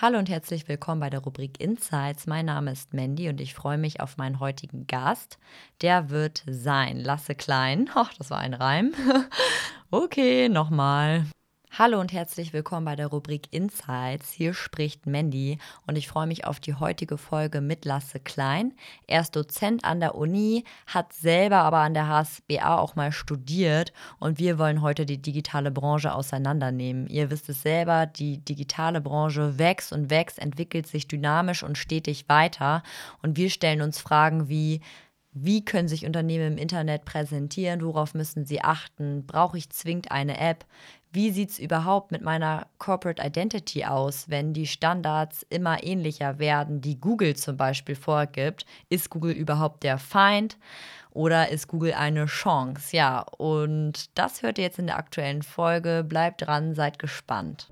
Hallo und herzlich willkommen bei der Rubrik Insights. Mein Name ist Mandy und ich freue mich auf meinen heutigen Gast. Der wird sein Lasse Klein. Ach, das war ein Reim. okay, nochmal. Hallo und herzlich willkommen bei der Rubrik Insights. Hier spricht Mandy und ich freue mich auf die heutige Folge mit Lasse Klein. Er ist Dozent an der Uni, hat selber aber an der HSBA auch mal studiert und wir wollen heute die digitale Branche auseinandernehmen. Ihr wisst es selber, die digitale Branche wächst und wächst, entwickelt sich dynamisch und stetig weiter und wir stellen uns Fragen wie, wie können sich Unternehmen im Internet präsentieren? Worauf müssen sie achten? Brauche ich zwingend eine App? Wie sieht es überhaupt mit meiner Corporate Identity aus, wenn die Standards immer ähnlicher werden, die Google zum Beispiel vorgibt? Ist Google überhaupt der Feind oder ist Google eine Chance? Ja, und das hört ihr jetzt in der aktuellen Folge. Bleibt dran, seid gespannt.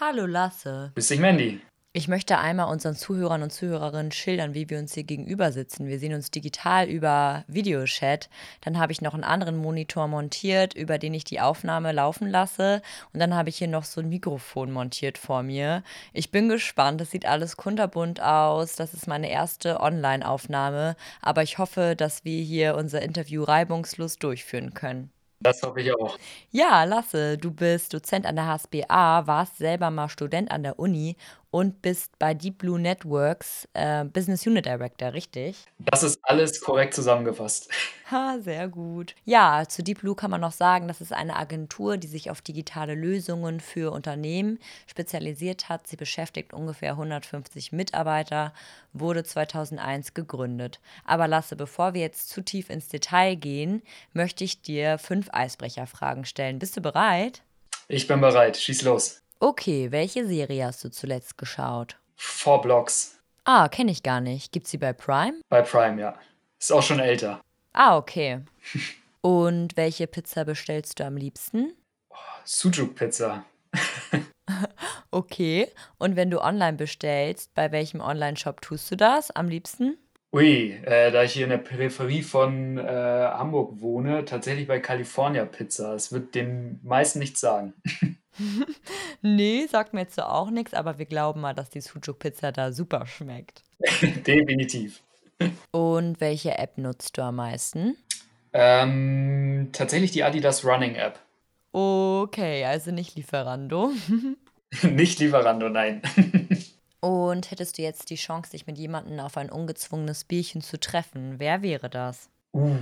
Hallo Lasse. Grüß dich, Mandy. Ich möchte einmal unseren Zuhörern und Zuhörerinnen schildern, wie wir uns hier gegenüber sitzen. Wir sehen uns digital über Videochat. Dann habe ich noch einen anderen Monitor montiert, über den ich die Aufnahme laufen lasse. Und dann habe ich hier noch so ein Mikrofon montiert vor mir. Ich bin gespannt. Es sieht alles kunterbunt aus. Das ist meine erste Online-Aufnahme. Aber ich hoffe, dass wir hier unser Interview reibungslos durchführen können. Das hoffe ich auch. Ja, Lasse, du bist Dozent an der HSBA, warst selber mal Student an der Uni und bist bei Deep Blue Networks äh, Business Unit Director, richtig? Das ist alles korrekt zusammengefasst. Ha, sehr gut. Ja, zu Deep Blue kann man noch sagen, das ist eine Agentur, die sich auf digitale Lösungen für Unternehmen spezialisiert hat. Sie beschäftigt ungefähr 150 Mitarbeiter, wurde 2001 gegründet. Aber Lasse, bevor wir jetzt zu tief ins Detail gehen, möchte ich dir fünf Eisbrecherfragen stellen. Bist du bereit? Ich bin bereit. Schieß los. Okay, welche Serie hast du zuletzt geschaut? Four Blocks. Ah, kenne ich gar nicht. Gibt sie bei Prime? Bei Prime, ja. Ist auch schon älter. Ah, okay. Und welche Pizza bestellst du am liebsten? Oh, Sujuk-Pizza. okay. Und wenn du online bestellst, bei welchem Online-Shop tust du das am liebsten? Ui, äh, da ich hier in der Peripherie von äh, Hamburg wohne, tatsächlich bei California Pizza. Es wird den meisten nichts sagen. Nee, sagt mir jetzt so auch nichts, aber wir glauben mal, dass die Sucuk-Pizza da super schmeckt. Definitiv. Und welche App nutzt du am meisten? Ähm, tatsächlich die Adidas Running App. Okay, also nicht Lieferando. Nicht Lieferando, nein. Und hättest du jetzt die Chance, dich mit jemandem auf ein ungezwungenes Bierchen zu treffen, wer wäre das? Uh,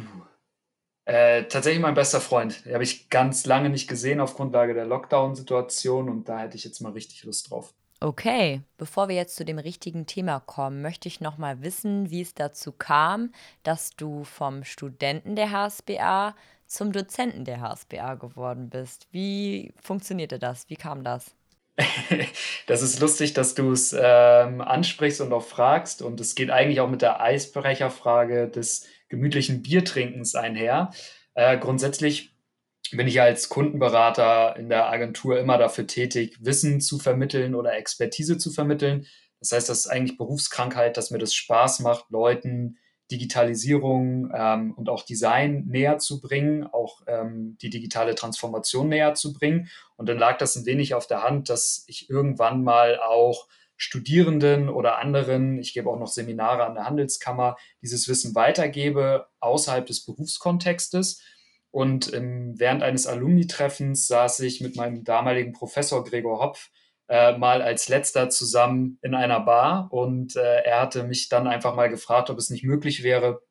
äh, tatsächlich mein bester Freund. Den habe ich ganz lange nicht gesehen auf Grundlage der Lockdown-Situation und da hätte ich jetzt mal richtig Lust drauf. Okay, bevor wir jetzt zu dem richtigen Thema kommen, möchte ich noch mal wissen, wie es dazu kam, dass du vom Studenten der HSBA zum Dozenten der HSBA geworden bist. Wie funktionierte das? Wie kam das? das ist lustig, dass du es ähm, ansprichst und auch fragst. Und es geht eigentlich auch mit der Eisbrecherfrage des gemütlichen Biertrinkens einher. Äh, grundsätzlich bin ich als Kundenberater in der Agentur immer dafür tätig, Wissen zu vermitteln oder Expertise zu vermitteln. Das heißt, das ist eigentlich Berufskrankheit, dass mir das Spaß macht, Leuten Digitalisierung ähm, und auch Design näher zu bringen, auch ähm, die digitale Transformation näher zu bringen. Und dann lag das ein wenig auf der Hand, dass ich irgendwann mal auch Studierenden oder anderen, ich gebe auch noch Seminare an der Handelskammer, dieses Wissen weitergebe außerhalb des Berufskontextes. Und ähm, während eines Alumni-Treffens saß ich mit meinem damaligen Professor Gregor Hopf äh, mal als letzter zusammen in einer Bar und äh, er hatte mich dann einfach mal gefragt, ob es nicht möglich wäre,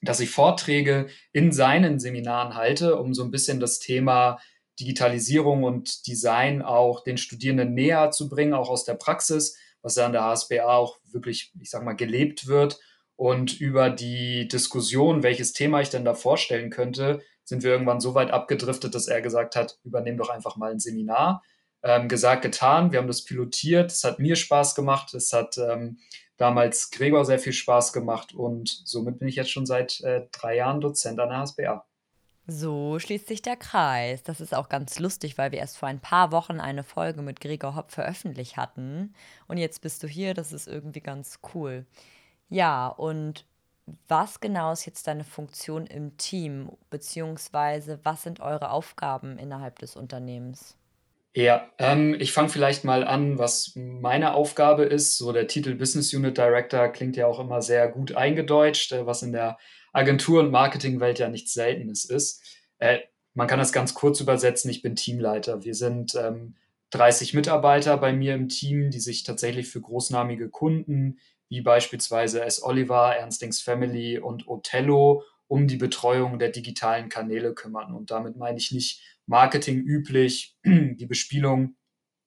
dass ich Vorträge in seinen Seminaren halte, um so ein bisschen das Thema Digitalisierung und Design auch den Studierenden näher zu bringen, auch aus der Praxis, was ja an der HSBA auch wirklich, ich sag mal, gelebt wird. Und über die Diskussion, welches Thema ich denn da vorstellen könnte, sind wir irgendwann so weit abgedriftet, dass er gesagt hat, übernehm doch einfach mal ein Seminar ähm, gesagt, getan. Wir haben das pilotiert. Es hat mir Spaß gemacht. Es hat ähm, damals Gregor sehr viel Spaß gemacht. Und somit bin ich jetzt schon seit äh, drei Jahren Dozent an der HSBA. So schließt sich der Kreis. Das ist auch ganz lustig, weil wir erst vor ein paar Wochen eine Folge mit Gregor Hopp veröffentlicht hatten. Und jetzt bist du hier. Das ist irgendwie ganz cool. Ja, und was genau ist jetzt deine Funktion im Team, beziehungsweise was sind eure Aufgaben innerhalb des Unternehmens? Ja, ähm, ich fange vielleicht mal an, was meine Aufgabe ist. So der Titel Business Unit Director klingt ja auch immer sehr gut eingedeutscht, äh, was in der Agentur- und Marketingwelt ja nichts Seltenes ist. Äh, man kann das ganz kurz übersetzen, ich bin Teamleiter. Wir sind ähm, 30 Mitarbeiter bei mir im Team, die sich tatsächlich für großnamige Kunden wie beispielsweise S. Oliver, Ernstings Family und Othello um die Betreuung der digitalen Kanäle kümmern. Und damit meine ich nicht Marketing üblich, die Bespielung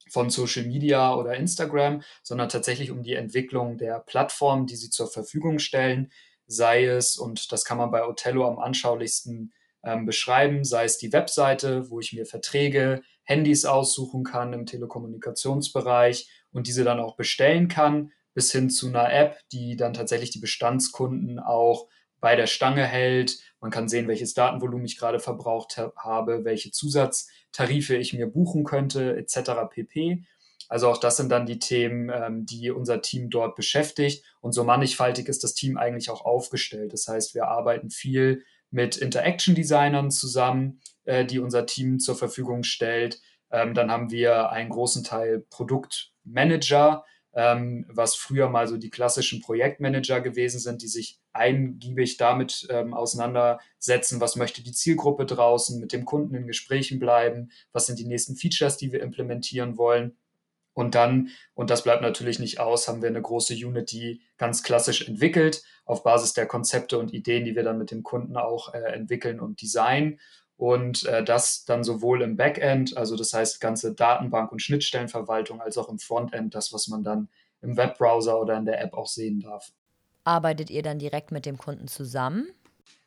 von Social Media oder Instagram, sondern tatsächlich um die Entwicklung der Plattform, die sie zur Verfügung stellen, sei es, und das kann man bei Othello am anschaulichsten ähm, beschreiben, sei es die Webseite, wo ich mir Verträge, Handys aussuchen kann im Telekommunikationsbereich und diese dann auch bestellen kann, bis hin zu einer App, die dann tatsächlich die Bestandskunden auch bei der Stange hält. Man kann sehen, welches Datenvolumen ich gerade verbraucht habe, welche Zusatztarife ich mir buchen könnte, etc. pp. Also auch das sind dann die Themen, ähm, die unser Team dort beschäftigt. Und so mannigfaltig ist das Team eigentlich auch aufgestellt. Das heißt, wir arbeiten viel mit Interaction-Designern zusammen, äh, die unser Team zur Verfügung stellt. Ähm, dann haben wir einen großen Teil Produktmanager, ähm, was früher mal so die klassischen Projektmanager gewesen sind, die sich eingiebig damit ähm, auseinandersetzen, was möchte die Zielgruppe draußen, mit dem Kunden in Gesprächen bleiben, was sind die nächsten Features, die wir implementieren wollen. Und dann, und das bleibt natürlich nicht aus, haben wir eine große Unit, die ganz klassisch entwickelt, auf Basis der Konzepte und Ideen, die wir dann mit dem Kunden auch äh, entwickeln und designen. Und äh, das dann sowohl im Backend, also das heißt ganze Datenbank- und Schnittstellenverwaltung, als auch im Frontend, das, was man dann im Webbrowser oder in der App auch sehen darf. Arbeitet ihr dann direkt mit dem Kunden zusammen?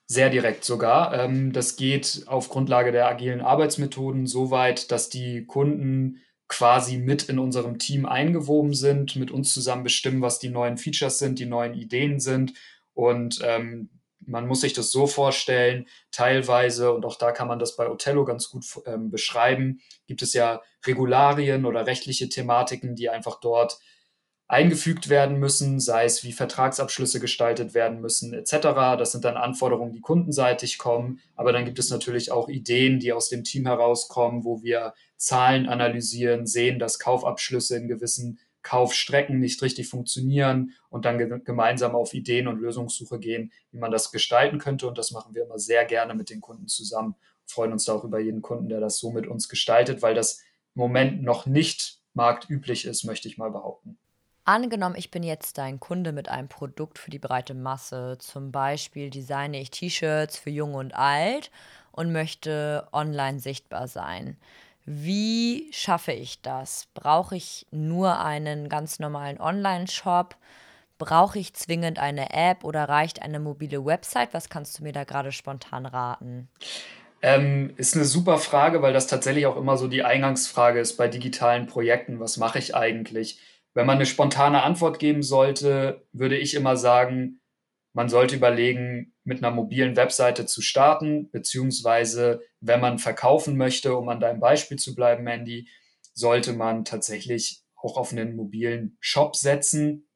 Sehr direkt sogar. Ähm, das geht auf Grundlage der agilen Arbeitsmethoden so weit, dass die Kunden quasi mit in unserem Team eingewoben sind, mit uns zusammen bestimmen, was die neuen Features sind, die neuen Ideen sind. Und ähm, man muss sich das so vorstellen, teilweise, und auch da kann man das bei Othello ganz gut ähm, beschreiben, gibt es ja Regularien oder rechtliche Thematiken, die einfach dort eingefügt werden müssen, sei es wie Vertragsabschlüsse gestaltet werden müssen etc. Das sind dann Anforderungen, die kundenseitig kommen, aber dann gibt es natürlich auch Ideen, die aus dem Team herauskommen, wo wir Zahlen analysieren, sehen, dass Kaufabschlüsse in gewissen Kaufstrecken nicht richtig funktionieren und dann ge gemeinsam auf Ideen und Lösungssuche gehen, wie man das gestalten könnte. Und das machen wir immer sehr gerne mit den Kunden zusammen. Freuen uns da auch über jeden Kunden, der das so mit uns gestaltet, weil das im Moment noch nicht marktüblich ist, möchte ich mal behaupten. Angenommen, ich bin jetzt dein Kunde mit einem Produkt für die breite Masse. Zum Beispiel designe ich T-Shirts für Jung und Alt und möchte online sichtbar sein. Wie schaffe ich das? Brauche ich nur einen ganz normalen Online-Shop? Brauche ich zwingend eine App oder reicht eine mobile Website? Was kannst du mir da gerade spontan raten? Ähm, ist eine super Frage, weil das tatsächlich auch immer so die Eingangsfrage ist bei digitalen Projekten. Was mache ich eigentlich? Wenn man eine spontane Antwort geben sollte, würde ich immer sagen, man sollte überlegen, mit einer mobilen Webseite zu starten, beziehungsweise wenn man verkaufen möchte, um an deinem Beispiel zu bleiben, Mandy, sollte man tatsächlich auch auf einen mobilen Shop setzen.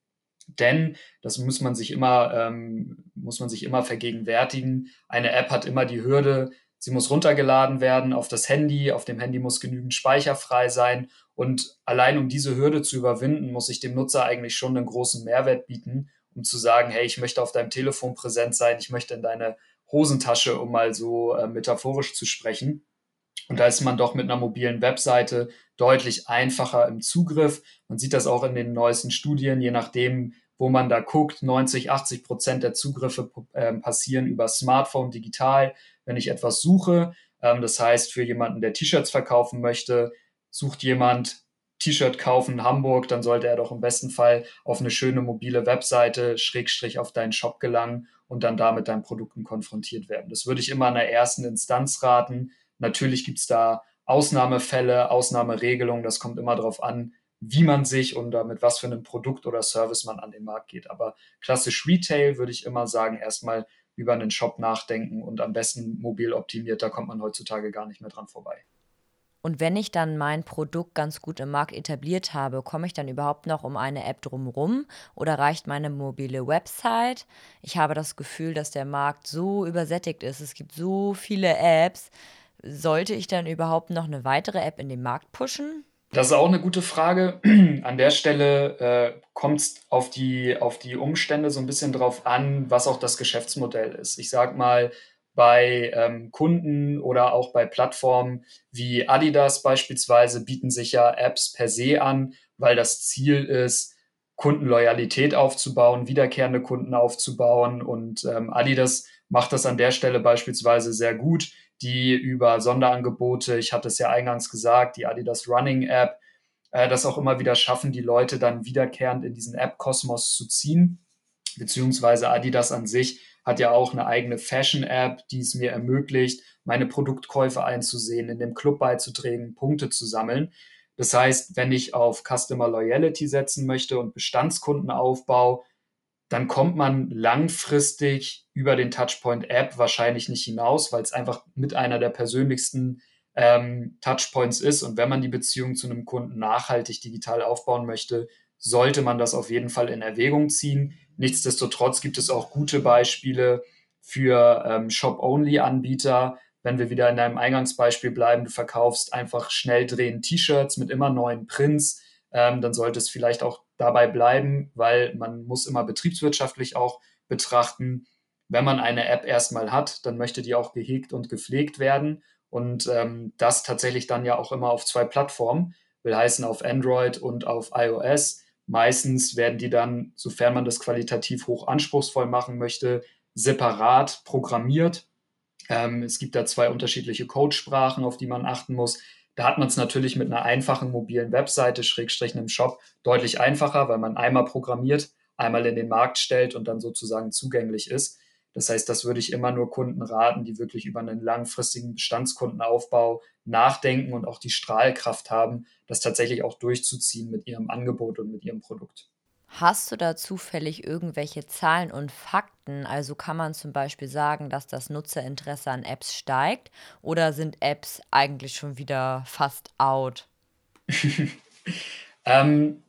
Denn, das muss man sich immer, ähm, muss man sich immer vergegenwärtigen. Eine App hat immer die Hürde, sie muss runtergeladen werden auf das Handy, auf dem Handy muss genügend Speicher frei sein. Und allein um diese Hürde zu überwinden, muss ich dem Nutzer eigentlich schon einen großen Mehrwert bieten um zu sagen, hey, ich möchte auf deinem Telefon präsent sein, ich möchte in deine Hosentasche, um mal so äh, metaphorisch zu sprechen. Und da ist man doch mit einer mobilen Webseite deutlich einfacher im Zugriff. Man sieht das auch in den neuesten Studien, je nachdem, wo man da guckt, 90, 80 Prozent der Zugriffe äh, passieren über Smartphone digital, wenn ich etwas suche. Ähm, das heißt, für jemanden, der T-Shirts verkaufen möchte, sucht jemand T-Shirt kaufen in Hamburg, dann sollte er doch im besten Fall auf eine schöne mobile Webseite, Schrägstrich auf deinen Shop gelangen und dann da mit deinen Produkten konfrontiert werden. Das würde ich immer in der ersten Instanz raten. Natürlich gibt es da Ausnahmefälle, Ausnahmeregelungen. Das kommt immer darauf an, wie man sich und mit was für einem Produkt oder Service man an den Markt geht. Aber klassisch Retail würde ich immer sagen, erstmal über einen Shop nachdenken und am besten mobil optimiert. Da kommt man heutzutage gar nicht mehr dran vorbei. Und wenn ich dann mein Produkt ganz gut im Markt etabliert habe, komme ich dann überhaupt noch um eine App drumherum oder reicht meine mobile Website? Ich habe das Gefühl, dass der Markt so übersättigt ist. Es gibt so viele Apps. Sollte ich dann überhaupt noch eine weitere App in den Markt pushen? Das ist auch eine gute Frage. An der Stelle äh, kommt es auf die, auf die Umstände so ein bisschen drauf an, was auch das Geschäftsmodell ist. Ich sage mal, bei ähm, Kunden oder auch bei Plattformen wie Adidas beispielsweise bieten sich ja Apps per se an, weil das Ziel ist, Kundenloyalität aufzubauen, wiederkehrende Kunden aufzubauen. Und ähm, Adidas macht das an der Stelle beispielsweise sehr gut, die über Sonderangebote, ich hatte es ja eingangs gesagt, die Adidas Running App, äh, das auch immer wieder schaffen, die Leute dann wiederkehrend in diesen App-Kosmos zu ziehen, beziehungsweise Adidas an sich hat ja auch eine eigene Fashion-App, die es mir ermöglicht, meine Produktkäufe einzusehen, in dem Club beizutragen, Punkte zu sammeln. Das heißt, wenn ich auf Customer Loyalty setzen möchte und Bestandskundenaufbau, dann kommt man langfristig über den Touchpoint App wahrscheinlich nicht hinaus, weil es einfach mit einer der persönlichsten ähm, Touchpoints ist. Und wenn man die Beziehung zu einem Kunden nachhaltig digital aufbauen möchte, sollte man das auf jeden Fall in Erwägung ziehen. Nichtsdestotrotz gibt es auch gute Beispiele für ähm, Shop-Only-Anbieter. Wenn wir wieder in deinem Eingangsbeispiel bleiben, du verkaufst einfach schnell drehend T-Shirts mit immer neuen Prints, ähm, dann sollte es vielleicht auch dabei bleiben, weil man muss immer betriebswirtschaftlich auch betrachten. Wenn man eine App erstmal hat, dann möchte die auch gehegt und gepflegt werden. Und ähm, das tatsächlich dann ja auch immer auf zwei Plattformen, will heißen auf Android und auf iOS. Meistens werden die dann, sofern man das qualitativ hoch anspruchsvoll machen möchte, separat programmiert. Ähm, es gibt da zwei unterschiedliche Codesprachen, auf die man achten muss. Da hat man es natürlich mit einer einfachen mobilen Webseite, Schrägstrich einem Shop, deutlich einfacher, weil man einmal programmiert, einmal in den Markt stellt und dann sozusagen zugänglich ist. Das heißt, das würde ich immer nur Kunden raten, die wirklich über einen langfristigen Bestandskundenaufbau nachdenken und auch die Strahlkraft haben, das tatsächlich auch durchzuziehen mit ihrem Angebot und mit ihrem Produkt. Hast du da zufällig irgendwelche Zahlen und Fakten? Also kann man zum Beispiel sagen, dass das Nutzerinteresse an Apps steigt oder sind Apps eigentlich schon wieder fast out? ähm,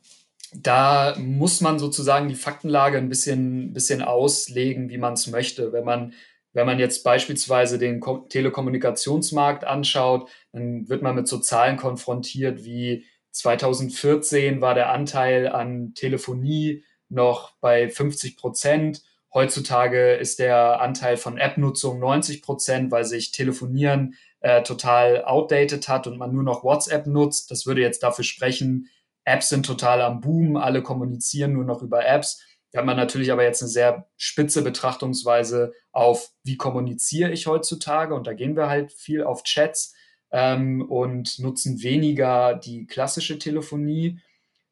da muss man sozusagen die Faktenlage ein bisschen, bisschen auslegen, wie man es möchte. Wenn man, wenn man jetzt beispielsweise den Ko Telekommunikationsmarkt anschaut, dann wird man mit so Zahlen konfrontiert wie 2014 war der Anteil an Telefonie noch bei 50 Prozent. Heutzutage ist der Anteil von App-Nutzung 90 Prozent, weil sich Telefonieren äh, total outdated hat und man nur noch WhatsApp nutzt. Das würde jetzt dafür sprechen, Apps sind total am Boom, alle kommunizieren nur noch über Apps. Da hat man natürlich aber jetzt eine sehr spitze Betrachtungsweise auf, wie kommuniziere ich heutzutage. Und da gehen wir halt viel auf Chats ähm, und nutzen weniger die klassische Telefonie.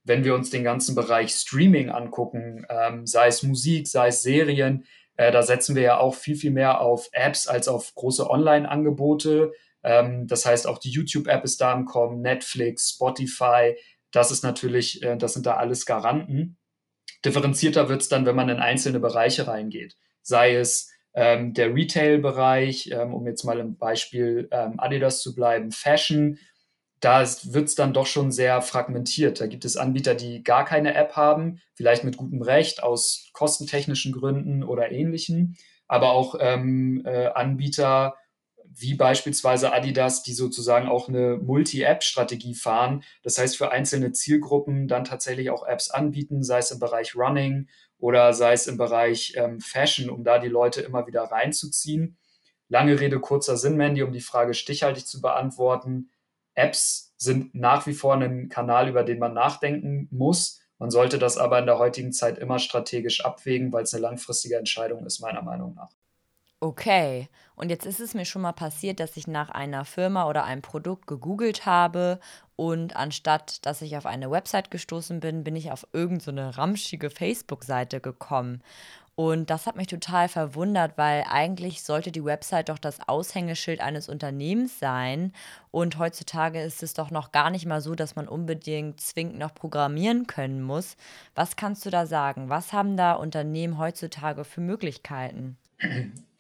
Wenn wir uns den ganzen Bereich Streaming angucken, ähm, sei es Musik, sei es Serien, äh, da setzen wir ja auch viel, viel mehr auf Apps als auf große Online-Angebote. Ähm, das heißt, auch die YouTube-App ist da im Kommen, Netflix, Spotify, das ist natürlich, äh, das sind da alles Garanten. Differenzierter wird es dann, wenn man in einzelne Bereiche reingeht. Sei es ähm, der Retail-Bereich, ähm, um jetzt mal im Beispiel ähm, Adidas zu bleiben, Fashion, da wird es dann doch schon sehr fragmentiert. Da gibt es Anbieter, die gar keine App haben, vielleicht mit gutem Recht aus kostentechnischen Gründen oder ähnlichen, aber auch ähm, äh, Anbieter, wie beispielsweise Adidas, die sozusagen auch eine Multi-App-Strategie fahren. Das heißt, für einzelne Zielgruppen dann tatsächlich auch Apps anbieten, sei es im Bereich Running oder sei es im Bereich ähm, Fashion, um da die Leute immer wieder reinzuziehen. Lange Rede, kurzer Sinn, Mandy, um die Frage stichhaltig zu beantworten. Apps sind nach wie vor ein Kanal, über den man nachdenken muss. Man sollte das aber in der heutigen Zeit immer strategisch abwägen, weil es eine langfristige Entscheidung ist, meiner Meinung nach. Okay. Und jetzt ist es mir schon mal passiert, dass ich nach einer Firma oder einem Produkt gegoogelt habe und anstatt dass ich auf eine Website gestoßen bin, bin ich auf irgendeine so ramschige Facebook-Seite gekommen. Und das hat mich total verwundert, weil eigentlich sollte die Website doch das Aushängeschild eines Unternehmens sein. Und heutzutage ist es doch noch gar nicht mal so, dass man unbedingt zwingend noch programmieren können muss. Was kannst du da sagen? Was haben da Unternehmen heutzutage für Möglichkeiten?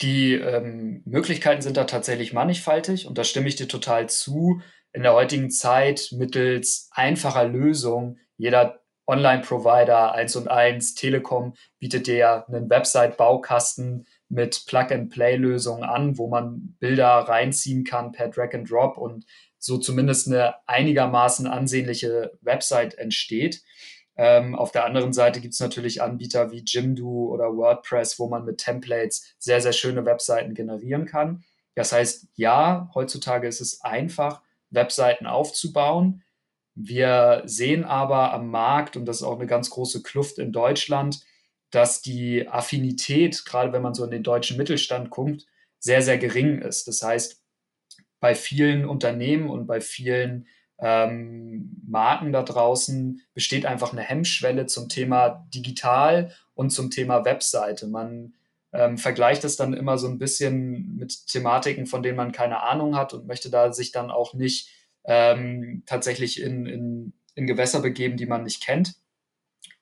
Die ähm, Möglichkeiten sind da tatsächlich mannigfaltig und da stimme ich dir total zu. in der heutigen Zeit mittels einfacher Lösungen, jeder Online-Provider, eins und eins, Telekom bietet dir ja einen Website-Baukasten mit Plug-and-Play-Lösungen an, wo man Bilder reinziehen kann per Drag and Drop und so zumindest eine einigermaßen ansehnliche Website entsteht. Ähm, auf der anderen Seite gibt es natürlich Anbieter wie Jimdo oder WordPress, wo man mit Templates sehr, sehr schöne Webseiten generieren kann. Das heißt, ja, heutzutage ist es einfach, Webseiten aufzubauen. Wir sehen aber am Markt, und das ist auch eine ganz große Kluft in Deutschland, dass die Affinität, gerade wenn man so in den deutschen Mittelstand guckt, sehr, sehr gering ist. Das heißt, bei vielen Unternehmen und bei vielen ähm, Marken da draußen besteht einfach eine Hemmschwelle zum Thema digital und zum Thema Webseite. Man ähm, vergleicht es dann immer so ein bisschen mit Thematiken, von denen man keine Ahnung hat und möchte da sich dann auch nicht ähm, tatsächlich in, in, in Gewässer begeben, die man nicht kennt.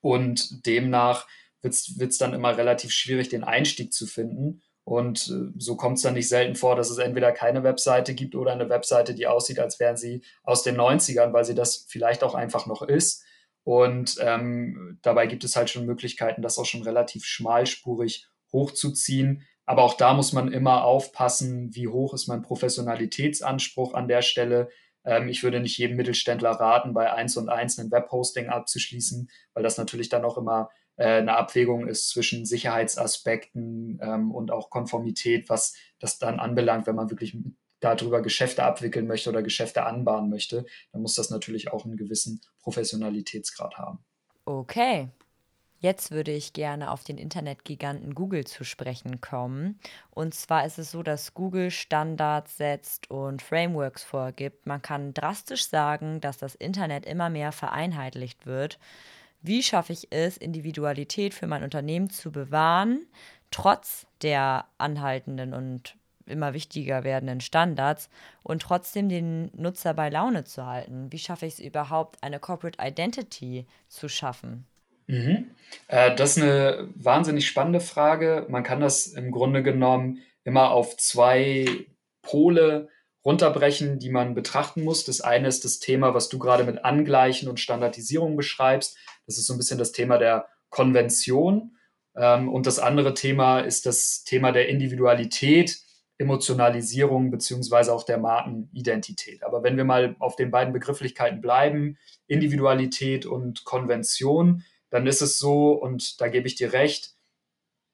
Und demnach wird es dann immer relativ schwierig, den Einstieg zu finden. Und äh, so kommt es dann nicht selten vor, dass es entweder keine Webseite gibt oder eine Webseite, die aussieht, als wären sie aus den 90ern, weil sie das vielleicht auch einfach noch ist. Und ähm, dabei gibt es halt schon Möglichkeiten, das auch schon relativ schmalspurig hochzuziehen. Aber auch da muss man immer aufpassen, wie hoch ist mein Professionalitätsanspruch an der Stelle. Ähm, ich würde nicht jedem Mittelständler raten, bei eins und eins ein Webhosting abzuschließen, weil das natürlich dann auch immer eine Abwägung ist zwischen Sicherheitsaspekten ähm, und auch Konformität, was das dann anbelangt, wenn man wirklich darüber Geschäfte abwickeln möchte oder Geschäfte anbahnen möchte, dann muss das natürlich auch einen gewissen Professionalitätsgrad haben. Okay, Jetzt würde ich gerne auf den Internetgiganten Google zu sprechen kommen. Und zwar ist es so, dass Google Standards setzt und Frameworks vorgibt. Man kann drastisch sagen, dass das Internet immer mehr vereinheitlicht wird. Wie schaffe ich es, Individualität für mein Unternehmen zu bewahren, trotz der anhaltenden und immer wichtiger werdenden Standards und trotzdem den Nutzer bei Laune zu halten? Wie schaffe ich es überhaupt, eine Corporate Identity zu schaffen? Mhm. Äh, das ist eine wahnsinnig spannende Frage. Man kann das im Grunde genommen immer auf zwei Pole runterbrechen, die man betrachten muss. Das eine ist das Thema, was du gerade mit Angleichen und Standardisierung beschreibst. Das ist so ein bisschen das Thema der Konvention. Ähm, und das andere Thema ist das Thema der Individualität, Emotionalisierung beziehungsweise auch der Markenidentität. Aber wenn wir mal auf den beiden Begrifflichkeiten bleiben, Individualität und Konvention, dann ist es so, und da gebe ich dir recht,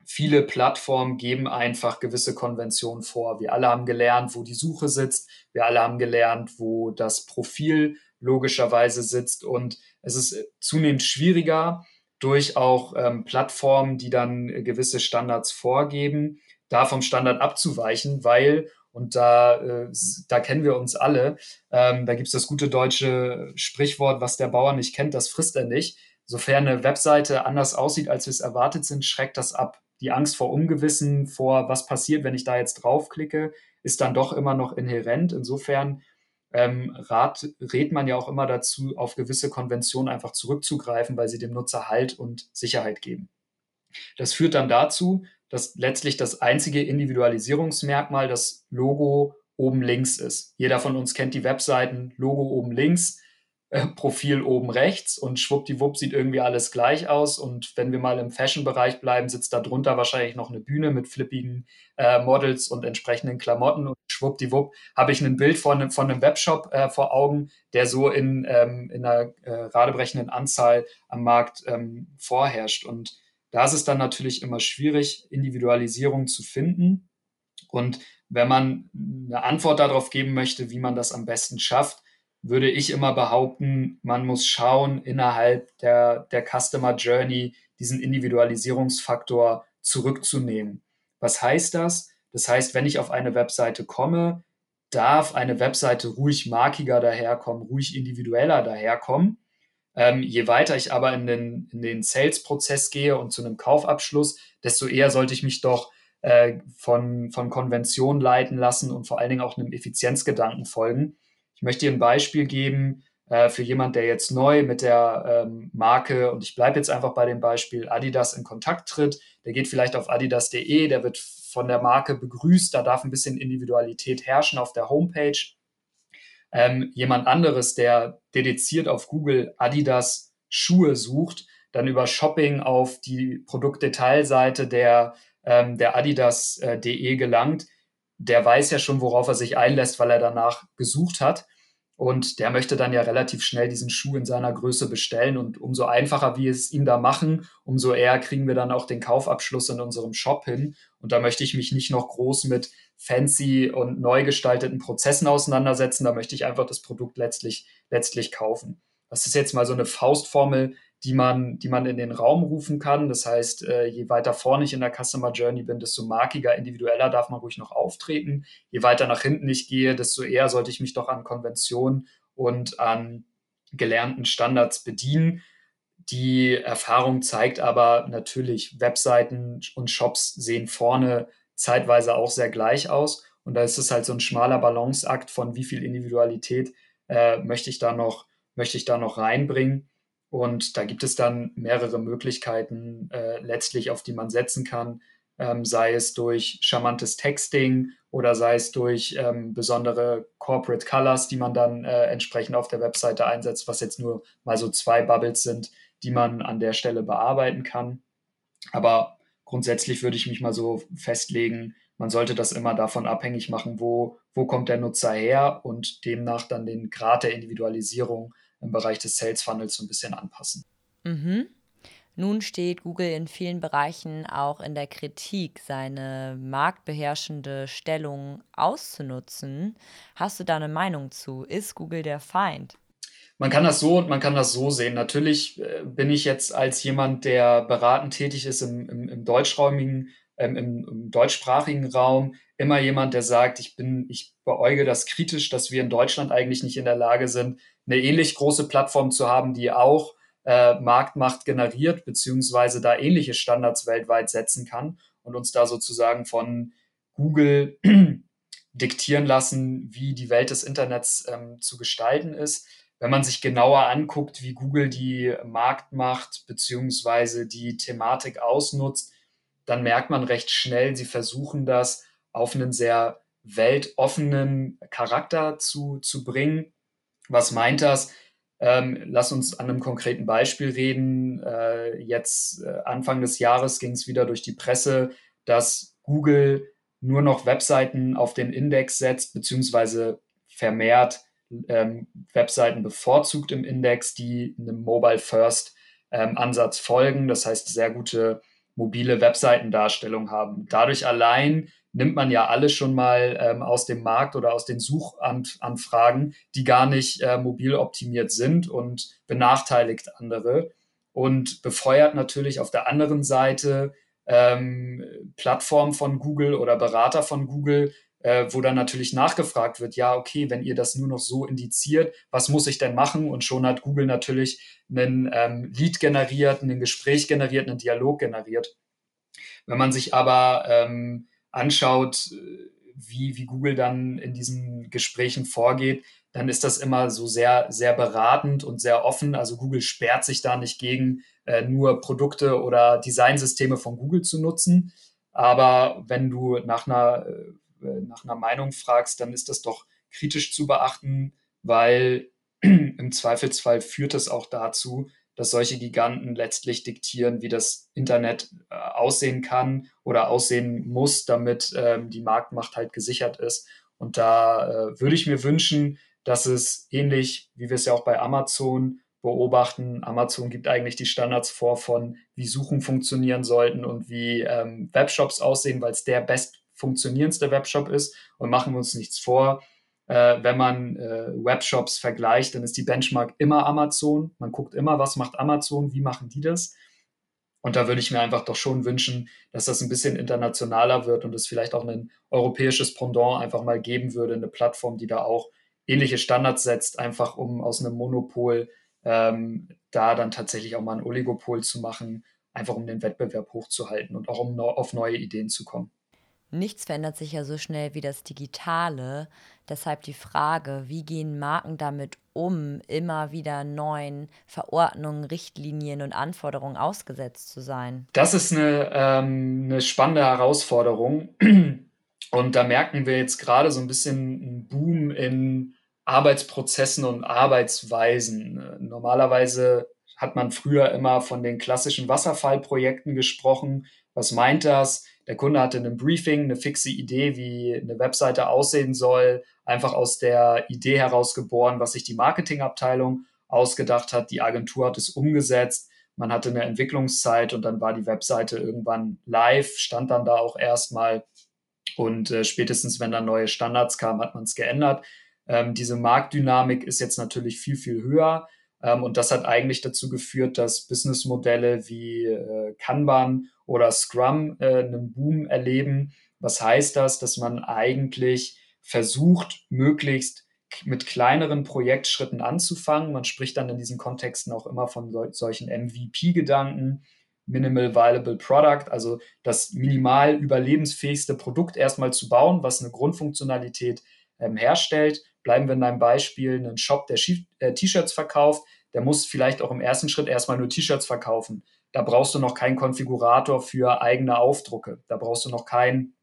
viele Plattformen geben einfach gewisse Konventionen vor. Wir alle haben gelernt, wo die Suche sitzt. Wir alle haben gelernt, wo das Profil logischerweise sitzt. Und es ist zunehmend schwieriger, durch auch ähm, Plattformen, die dann gewisse Standards vorgeben, da vom Standard abzuweichen, weil, und da, äh, da kennen wir uns alle, ähm, da gibt es das gute deutsche Sprichwort, was der Bauer nicht kennt, das frisst er nicht. Sofern eine Webseite anders aussieht, als wir es erwartet sind, schreckt das ab. Die Angst vor Ungewissen, vor was passiert, wenn ich da jetzt draufklicke, ist dann doch immer noch inhärent. Insofern ähm, rat, rät man ja auch immer dazu, auf gewisse Konventionen einfach zurückzugreifen, weil sie dem Nutzer Halt und Sicherheit geben. Das führt dann dazu, dass letztlich das einzige Individualisierungsmerkmal das Logo oben links ist. Jeder von uns kennt die Webseiten, Logo oben links. Äh, Profil oben rechts und schwuppdiwupp sieht irgendwie alles gleich aus. Und wenn wir mal im Fashion-Bereich bleiben, sitzt da drunter wahrscheinlich noch eine Bühne mit flippigen äh, Models und entsprechenden Klamotten. Und schwuppdiwupp habe ich ein Bild von, von einem Webshop äh, vor Augen, der so in, ähm, in einer äh, radebrechenden Anzahl am Markt ähm, vorherrscht. Und da ist es dann natürlich immer schwierig, Individualisierung zu finden. Und wenn man eine Antwort darauf geben möchte, wie man das am besten schafft, würde ich immer behaupten, man muss schauen, innerhalb der, der Customer Journey diesen Individualisierungsfaktor zurückzunehmen. Was heißt das? Das heißt, wenn ich auf eine Webseite komme, darf eine Webseite ruhig markiger daherkommen, ruhig individueller daherkommen. Ähm, je weiter ich aber in den, in den Sales-Prozess gehe und zu einem Kaufabschluss, desto eher sollte ich mich doch äh, von, von Konventionen leiten lassen und vor allen Dingen auch einem Effizienzgedanken folgen. Ich möchte dir ein Beispiel geben äh, für jemand, der jetzt neu mit der ähm, Marke, und ich bleibe jetzt einfach bei dem Beispiel Adidas in Kontakt tritt. Der geht vielleicht auf adidas.de, der wird von der Marke begrüßt, da darf ein bisschen Individualität herrschen auf der Homepage. ähm, jemand anderes, der dediziert auf Google Adidas Schuhe sucht, dann über Shopping auf die Produktdetailseite der, ähm, der Adidas.de äh, gelangt, der weiß ja schon, worauf er sich einlässt, weil er danach gesucht hat. Und der möchte dann ja relativ schnell diesen Schuh in seiner Größe bestellen. Und umso einfacher wir es ihm da machen, umso eher kriegen wir dann auch den Kaufabschluss in unserem Shop hin. Und da möchte ich mich nicht noch groß mit fancy und neu gestalteten Prozessen auseinandersetzen. Da möchte ich einfach das Produkt letztlich, letztlich kaufen. Das ist jetzt mal so eine Faustformel, die man, die man in den Raum rufen kann. Das heißt, äh, je weiter vorne ich in der Customer Journey bin, desto markiger, individueller darf man ruhig noch auftreten. Je weiter nach hinten ich gehe, desto eher sollte ich mich doch an Konventionen und an gelernten Standards bedienen. Die Erfahrung zeigt aber natürlich, Webseiten und Shops sehen vorne zeitweise auch sehr gleich aus. Und da ist es halt so ein schmaler Balanceakt von wie viel Individualität äh, möchte ich da noch, möchte ich da noch reinbringen. Und da gibt es dann mehrere Möglichkeiten äh, letztlich, auf die man setzen kann, ähm, sei es durch charmantes Texting oder sei es durch ähm, besondere Corporate Colors, die man dann äh, entsprechend auf der Webseite einsetzt, was jetzt nur mal so zwei Bubbles sind, die man an der Stelle bearbeiten kann. Aber grundsätzlich würde ich mich mal so festlegen, man sollte das immer davon abhängig machen, wo, wo kommt der Nutzer her und demnach dann den Grad der Individualisierung im Bereich des Sales Funnels so ein bisschen anpassen. Mhm. Nun steht Google in vielen Bereichen auch in der Kritik, seine marktbeherrschende Stellung auszunutzen. Hast du da eine Meinung zu? Ist Google der Feind? Man kann das so und man kann das so sehen. Natürlich äh, bin ich jetzt als jemand, der beratend tätig ist im, im, im deutschräumigen, ähm, im, im deutschsprachigen Raum, immer jemand, der sagt, ich bin, ich beäuge das kritisch, dass wir in Deutschland eigentlich nicht in der Lage sind, eine ähnlich große Plattform zu haben, die auch äh, Marktmacht generiert, beziehungsweise da ähnliche Standards weltweit setzen kann und uns da sozusagen von Google diktieren lassen, wie die Welt des Internets ähm, zu gestalten ist. Wenn man sich genauer anguckt, wie Google die Marktmacht beziehungsweise die Thematik ausnutzt, dann merkt man recht schnell, sie versuchen das auf einen sehr weltoffenen Charakter zu, zu bringen was meint das? Ähm, lass uns an einem konkreten Beispiel reden. Äh, jetzt äh, Anfang des Jahres ging es wieder durch die Presse, dass Google nur noch Webseiten auf den Index setzt, beziehungsweise vermehrt ähm, Webseiten bevorzugt im Index, die einem Mobile First ähm, Ansatz folgen. Das heißt, sehr gute mobile Webseitendarstellung haben. Dadurch allein nimmt man ja alle schon mal ähm, aus dem Markt oder aus den Suchanfragen, die gar nicht äh, mobil optimiert sind und benachteiligt andere und befeuert natürlich auf der anderen Seite ähm, Plattformen von Google oder Berater von Google, äh, wo dann natürlich nachgefragt wird, ja, okay, wenn ihr das nur noch so indiziert, was muss ich denn machen? Und schon hat Google natürlich einen ähm, Lead generiert, einen Gespräch generiert, einen Dialog generiert. Wenn man sich aber ähm, anschaut, wie, wie Google dann in diesen Gesprächen vorgeht, dann ist das immer so sehr, sehr beratend und sehr offen. Also Google sperrt sich da nicht gegen, äh, nur Produkte oder Designsysteme von Google zu nutzen. Aber wenn du nach einer, äh, nach einer Meinung fragst, dann ist das doch kritisch zu beachten, weil im Zweifelsfall führt es auch dazu, dass solche Giganten letztlich diktieren, wie das Internet äh, aussehen kann oder aussehen muss, damit ähm, die Marktmacht halt gesichert ist. Und da äh, würde ich mir wünschen, dass es ähnlich, wie wir es ja auch bei Amazon beobachten, Amazon gibt eigentlich die Standards vor von, wie Suchen funktionieren sollten und wie ähm, Webshops aussehen, weil es der best funktionierendste Webshop ist. Und machen wir uns nichts vor, äh, wenn man äh, Webshops vergleicht, dann ist die Benchmark immer Amazon. Man guckt immer, was macht Amazon, wie machen die das. Und da würde ich mir einfach doch schon wünschen, dass das ein bisschen internationaler wird und es vielleicht auch ein europäisches Pendant einfach mal geben würde, eine Plattform, die da auch ähnliche Standards setzt, einfach um aus einem Monopol ähm, da dann tatsächlich auch mal ein Oligopol zu machen, einfach um den Wettbewerb hochzuhalten und auch um auf neue Ideen zu kommen. Nichts verändert sich ja so schnell wie das Digitale. Deshalb die Frage, wie gehen Marken damit um, immer wieder neuen Verordnungen, Richtlinien und Anforderungen ausgesetzt zu sein? Das ist eine, ähm, eine spannende Herausforderung. Und da merken wir jetzt gerade so ein bisschen einen Boom in Arbeitsprozessen und Arbeitsweisen. Normalerweise hat man früher immer von den klassischen Wasserfallprojekten gesprochen. Was meint das? Der Kunde hatte ein Briefing, eine fixe Idee, wie eine Webseite aussehen soll, einfach aus der Idee heraus geboren, was sich die Marketingabteilung ausgedacht hat. Die Agentur hat es umgesetzt. Man hatte eine Entwicklungszeit und dann war die Webseite irgendwann live, stand dann da auch erstmal. Und äh, spätestens, wenn dann neue Standards kamen, hat man es geändert. Ähm, diese Marktdynamik ist jetzt natürlich viel, viel höher. Ähm, und das hat eigentlich dazu geführt, dass Businessmodelle wie äh, Kanban oder Scrum äh, einen Boom erleben. Was heißt das? Dass man eigentlich versucht, möglichst mit kleineren Projektschritten anzufangen. Man spricht dann in diesen Kontexten auch immer von solchen MVP-Gedanken, Minimal Viable Product, also das minimal überlebensfähigste Produkt erstmal zu bauen, was eine Grundfunktionalität ähm, herstellt. Bleiben wir in einem Beispiel, einen Shop, der äh, T-Shirts verkauft, der muss vielleicht auch im ersten Schritt erstmal nur T-Shirts verkaufen. Da brauchst du noch keinen Konfigurator für eigene Aufdrucke. Da brauchst du noch kein,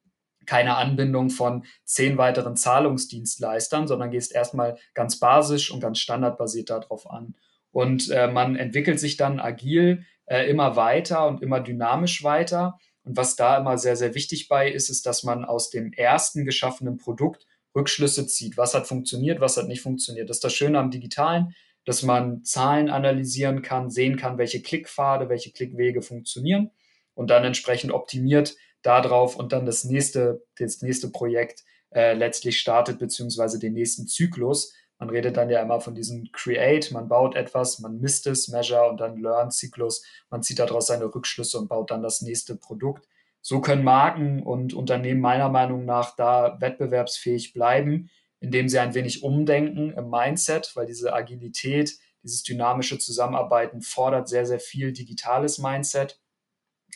keine Anbindung von zehn weiteren Zahlungsdienstleistern, sondern gehst erstmal ganz basisch und ganz standardbasiert darauf an. Und äh, man entwickelt sich dann agil äh, immer weiter und immer dynamisch weiter. Und was da immer sehr, sehr wichtig bei ist, ist, dass man aus dem ersten geschaffenen Produkt Rückschlüsse zieht. Was hat funktioniert, was hat nicht funktioniert. Das ist das Schöne am Digitalen, dass man Zahlen analysieren kann, sehen kann, welche Klickpfade, welche Klickwege funktionieren und dann entsprechend optimiert darauf und dann das nächste, das nächste Projekt äh, letztlich startet, beziehungsweise den nächsten Zyklus. Man redet dann ja immer von diesem Create, man baut etwas, man misst es, Measure und dann Learn-Zyklus. Man zieht daraus seine Rückschlüsse und baut dann das nächste Produkt. So können Marken und Unternehmen meiner Meinung nach da wettbewerbsfähig bleiben, indem sie ein wenig umdenken im Mindset, weil diese Agilität, dieses dynamische Zusammenarbeiten fordert sehr, sehr viel digitales Mindset.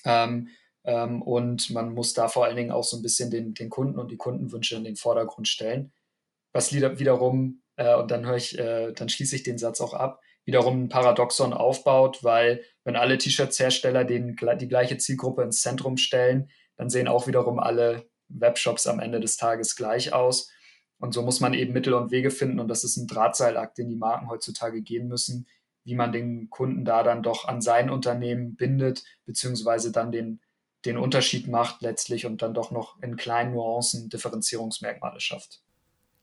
Ähm, ähm, und man muss da vor allen Dingen auch so ein bisschen den, den Kunden und die Kundenwünsche in den Vordergrund stellen. Was wiederum, äh, und dann höre ich, äh, dann schließe ich den Satz auch ab, wiederum ein Paradoxon aufbaut, weil wenn alle T-Shirts-Hersteller die gleiche Zielgruppe ins Zentrum stellen, dann sehen auch wiederum alle Webshops am Ende des Tages gleich aus. Und so muss man eben Mittel und Wege finden. Und das ist ein Drahtseilakt, den die Marken heutzutage gehen müssen, wie man den Kunden da dann doch an sein Unternehmen bindet, beziehungsweise dann den, den Unterschied macht letztlich und dann doch noch in kleinen Nuancen Differenzierungsmerkmale schafft.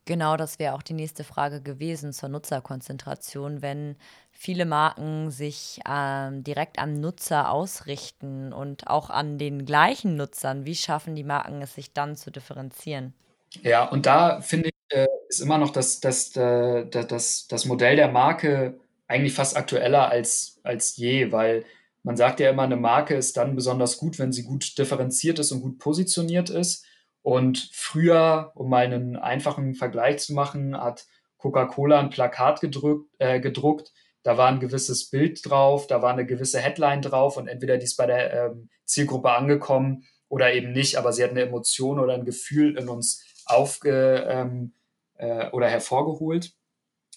Genau, das wäre auch die nächste Frage gewesen zur Nutzerkonzentration. Wenn viele Marken sich ähm, direkt am Nutzer ausrichten und auch an den gleichen Nutzern, wie schaffen die Marken es, sich dann zu differenzieren? Ja, und da finde ich, äh, ist immer noch das, das, äh, das, das Modell der Marke eigentlich fast aktueller als, als je, weil man sagt ja immer, eine Marke ist dann besonders gut, wenn sie gut differenziert ist und gut positioniert ist. Und früher, um mal einen einfachen Vergleich zu machen, hat Coca-Cola ein Plakat gedrückt, äh, gedruckt. Da war ein gewisses Bild drauf, da war eine gewisse Headline drauf und entweder die ist bei der ähm, Zielgruppe angekommen oder eben nicht, aber sie hat eine Emotion oder ein Gefühl in uns aufge ähm, äh, oder hervorgeholt.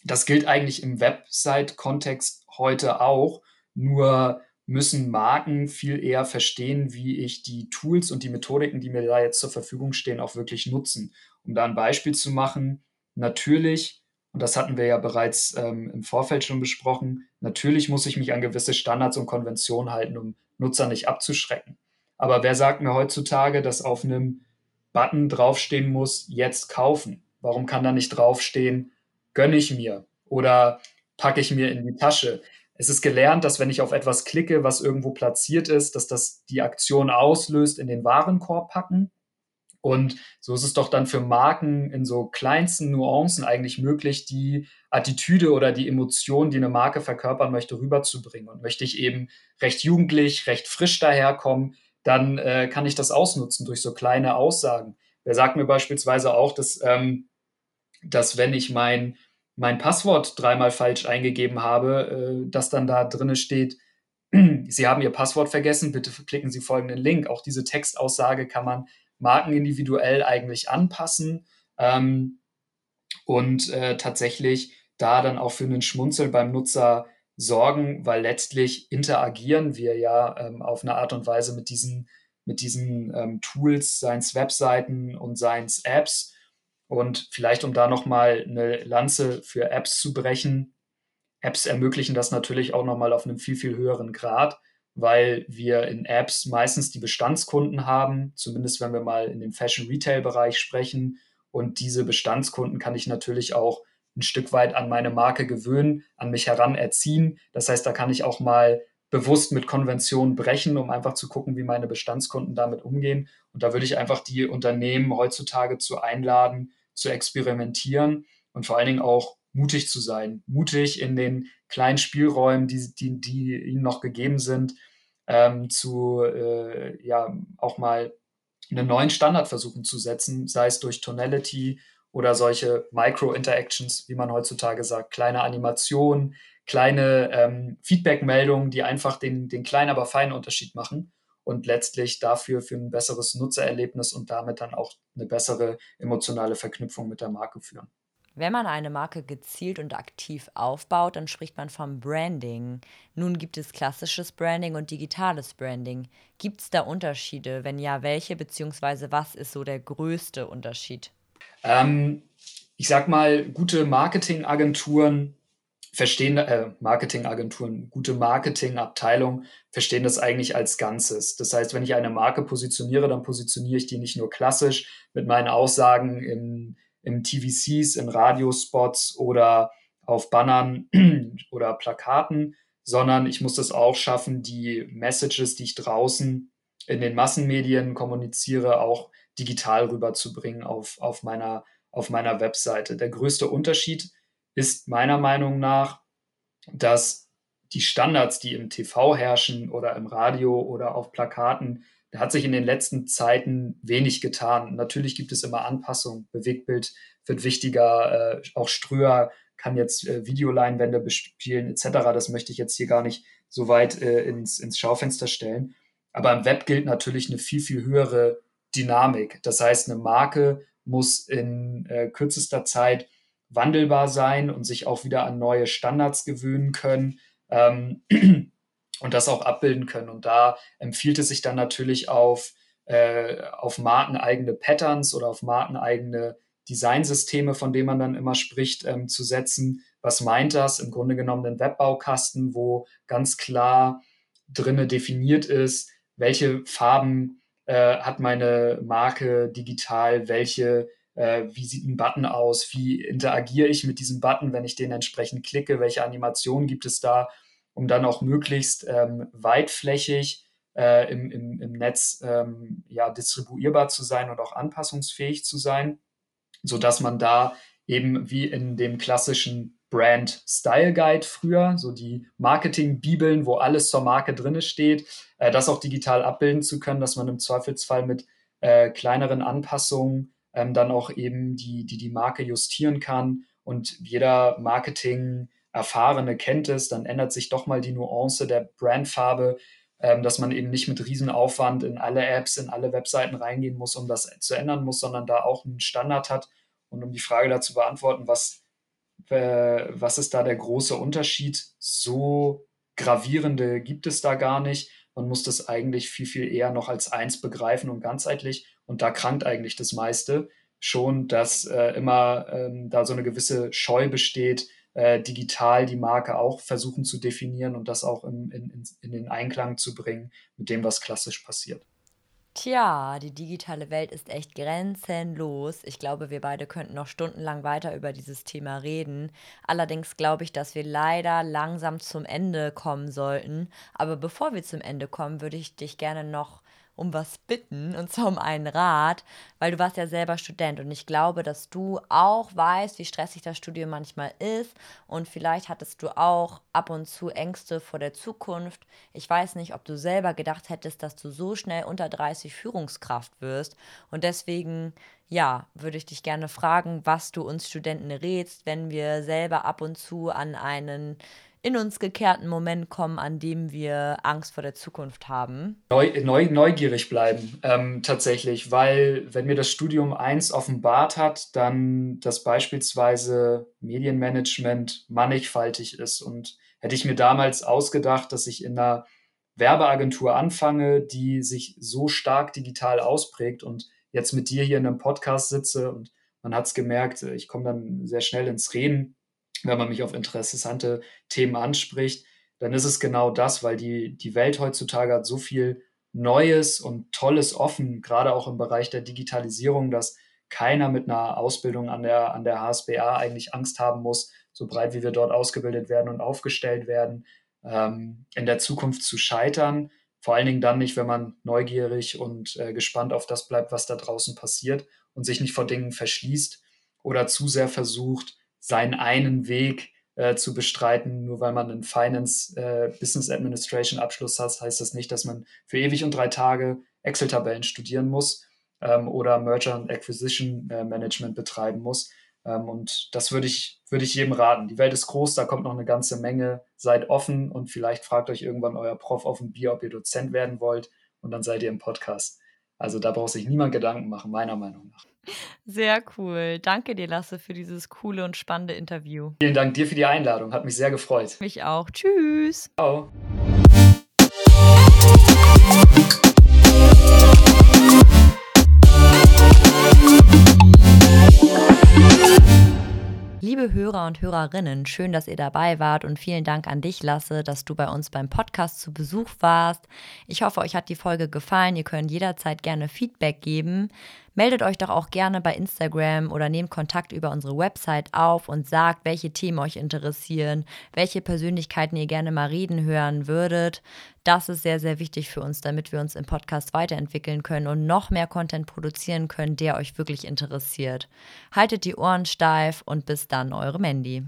Das gilt eigentlich im Website-Kontext heute auch, nur müssen Marken viel eher verstehen, wie ich die Tools und die Methodiken, die mir da jetzt zur Verfügung stehen, auch wirklich nutzen. Um da ein Beispiel zu machen, natürlich, und das hatten wir ja bereits ähm, im Vorfeld schon besprochen, natürlich muss ich mich an gewisse Standards und Konventionen halten, um Nutzer nicht abzuschrecken. Aber wer sagt mir heutzutage, dass auf einem Button draufstehen muss, jetzt kaufen? Warum kann da nicht draufstehen, gönne ich mir oder packe ich mir in die Tasche? es ist gelernt, dass wenn ich auf etwas klicke, was irgendwo platziert ist, dass das die Aktion auslöst, in den Warenkorb packen. Und so ist es doch dann für Marken in so kleinsten Nuancen eigentlich möglich, die Attitüde oder die Emotion, die eine Marke verkörpern möchte, rüberzubringen. Und möchte ich eben recht jugendlich, recht frisch daherkommen, dann äh, kann ich das ausnutzen durch so kleine Aussagen. Wer sagt mir beispielsweise auch, dass, ähm, dass wenn ich mein mein Passwort dreimal falsch eingegeben habe, äh, dass dann da drinne steht, Sie haben Ihr Passwort vergessen, bitte klicken Sie folgenden Link. Auch diese Textaussage kann man markenindividuell eigentlich anpassen ähm, und äh, tatsächlich da dann auch für einen Schmunzel beim Nutzer sorgen, weil letztlich interagieren wir ja ähm, auf eine Art und Weise mit diesen, mit diesen ähm, Tools, seien es Webseiten und seien es Apps Und vielleicht, um da nochmal eine Lanze für Apps zu brechen, Apps ermöglichen das natürlich auch nochmal auf einem viel, viel höheren Grad, weil wir in Apps meistens die Bestandskunden haben, zumindest wenn wir mal in den Fashion-Retail-Bereich sprechen. Und diese Bestandskunden kann ich natürlich auch ein Stück weit an meine Marke gewöhnen, an mich heranerziehen. Das heißt, da kann ich auch mal bewusst mit Konventionen brechen, um einfach zu gucken, wie meine Bestandskunden damit umgehen. Und da würde ich einfach die Unternehmen heutzutage zu einladen, zu experimentieren und vor allen Dingen auch mutig zu sein. Mutig in den kleinen Spielräumen, die, die, die ihnen noch gegeben sind, ähm, zu äh, ja auch mal einen neuen Standard versuchen zu setzen, sei es durch Tonality oder solche Micro-Interactions, wie man heutzutage sagt, kleine Animationen, kleine ähm, Feedback-Meldungen, die einfach den, den kleinen, aber feinen Unterschied machen und letztlich dafür für ein besseres Nutzererlebnis und damit dann auch eine bessere emotionale Verknüpfung mit der Marke führen. Wenn man eine Marke gezielt und aktiv aufbaut, dann spricht man vom Branding. Nun gibt es klassisches Branding und digitales Branding. Gibt es da Unterschiede? Wenn ja, welche, beziehungsweise was ist so der größte Unterschied? Ähm, ich sag mal, gute Marketingagenturen verstehen, äh, Marketingagenturen, gute Marketingabteilungen verstehen das eigentlich als Ganzes. Das heißt, wenn ich eine Marke positioniere, dann positioniere ich die nicht nur klassisch mit meinen Aussagen im, im TVCs, in Radiospots oder auf Bannern oder Plakaten, sondern ich muss das auch schaffen, die Messages, die ich draußen in den Massenmedien kommuniziere, auch digital rüberzubringen auf, auf, meiner, auf meiner Webseite. Der größte Unterschied ist meiner Meinung nach, dass die Standards, die im TV herrschen oder im Radio oder auf Plakaten, da hat sich in den letzten Zeiten wenig getan. Natürlich gibt es immer Anpassungen. Bewegtbild wird wichtiger, äh, auch Ströer kann jetzt äh, Videoleinwände bespielen etc. Das möchte ich jetzt hier gar nicht so weit äh, ins, ins Schaufenster stellen. Aber im Web gilt natürlich eine viel, viel höhere Dynamik. Das heißt, eine Marke muss in äh, kürzester Zeit wandelbar sein und sich auch wieder an neue Standards gewöhnen können ähm, und das auch abbilden können. Und da empfiehlt es sich dann natürlich auf, äh, auf markeneigene Patterns oder auf markeneigene Designsysteme, von denen man dann immer spricht, ähm, zu setzen. Was meint das? Im Grunde genommen den Webbaukasten, wo ganz klar drinne definiert ist, welche Farben äh, hat meine Marke digital, welche äh, wie sieht ein Button aus, wie interagiere ich mit diesem Button, wenn ich den entsprechend klicke, welche Animationen gibt es da, um dann auch möglichst ähm, weitflächig äh, im, im, im Netz ähm, ja, distribuierbar zu sein und auch anpassungsfähig zu sein, sodass man da eben wie in dem klassischen Brand Style Guide früher, so die Marketing-Bibeln, wo alles zur Marke drinne steht, äh, das auch digital abbilden zu können, dass man im Zweifelsfall mit äh, kleineren Anpassungen ähm, dann auch eben die, die die Marke justieren kann. Und jeder Marketing-Erfahrene kennt es, dann ändert sich doch mal die Nuance der Brandfarbe, ähm, dass man eben nicht mit Riesenaufwand in alle Apps, in alle Webseiten reingehen muss, um das zu ändern muss, sondern da auch einen Standard hat. Und um die Frage dazu beantworten, was, was ist da der große Unterschied? So gravierende gibt es da gar nicht. Man muss das eigentlich viel, viel eher noch als eins begreifen und ganzheitlich. Und da krankt eigentlich das meiste schon, dass äh, immer ähm, da so eine gewisse Scheu besteht, äh, digital die Marke auch versuchen zu definieren und das auch in, in, in den Einklang zu bringen mit dem, was klassisch passiert. Tja, die digitale Welt ist echt grenzenlos. Ich glaube, wir beide könnten noch stundenlang weiter über dieses Thema reden. Allerdings glaube ich, dass wir leider langsam zum Ende kommen sollten. Aber bevor wir zum Ende kommen, würde ich dich gerne noch um was bitten, und zwar um einen Rat, weil du warst ja selber Student. Und ich glaube, dass du auch weißt, wie stressig das Studium manchmal ist. Und vielleicht hattest du auch ab und zu Ängste vor der Zukunft. Ich weiß nicht, ob du selber gedacht hättest, dass du so schnell unter 30 Führungskraft wirst. Und deswegen ja, würde ich dich gerne fragen, was du uns Studenten rätst, wenn wir selber ab und zu an einen in uns gekehrten Moment kommen, an dem wir Angst vor der Zukunft haben? Neu, neu, neugierig bleiben, ähm, tatsächlich, weil wenn mir das Studium eins offenbart hat, dann dass beispielsweise Medienmanagement mannigfaltig ist. Und hätte ich mir damals ausgedacht, dass ich in einer Werbeagentur anfange, die sich so stark digital ausprägt und jetzt mit dir hier in einem Podcast sitze und Man hat es gemerkt, ich komme dann sehr schnell ins Reden, wenn man mich auf interessante Themen anspricht. Dann ist es genau das, weil die, die Welt heutzutage hat so viel Neues und Tolles offen, gerade auch im Bereich der Digitalisierung, dass keiner mit einer Ausbildung an der, an der HSBA eigentlich Angst haben muss, so breit wie wir dort ausgebildet werden und aufgestellt werden, ähm, in der Zukunft zu scheitern. Vor allen Dingen dann nicht, wenn man neugierig und äh, gespannt auf das bleibt, was da draußen passiert und sich nicht vor Dingen verschließt oder zu sehr versucht, seinen einen Weg äh, zu bestreiten. Nur weil man einen Finance äh, Business Administration Abschluss hat, heißt das nicht, dass man für ewig und drei Tage Excel-Tabellen studieren muss ähm, oder Merger and Acquisition äh, Management betreiben muss. Ähm, und das würde ich, würde ich jedem raten. Die Welt ist groß, da kommt noch eine ganze Menge. Seid offen und vielleicht fragt euch irgendwann euer Prof auf dem Bier, ob ihr Dozent werden wollt und dann seid ihr im Podcast. Also da braucht sich niemand Gedanken machen, meiner Meinung nach. Sehr cool. Danke dir, Lasse, für dieses coole und spannende Interview. Vielen Dank dir für die Einladung. Hat mich sehr gefreut. Mich auch. Tschüss. Ciao. Liebe Hörer und Hörerinnen, schön, dass ihr dabei wart und vielen Dank an dich, Lasse, dass du bei uns beim Podcast zu Besuch warst. Ich hoffe, euch hat die Folge gefallen. Ihr könnt jederzeit gerne Feedback geben. Meldet euch doch auch gerne bei Instagram oder nehmt Kontakt über unsere Website auf und sagt, welche Themen euch interessieren, welche Persönlichkeiten ihr gerne mal reden hören würdet. Das ist sehr, sehr wichtig für uns, damit wir uns im Podcast weiterentwickeln können und noch mehr Content produzieren können, der euch wirklich interessiert. Haltet die Ohren steif und bis dann, eure Mandy.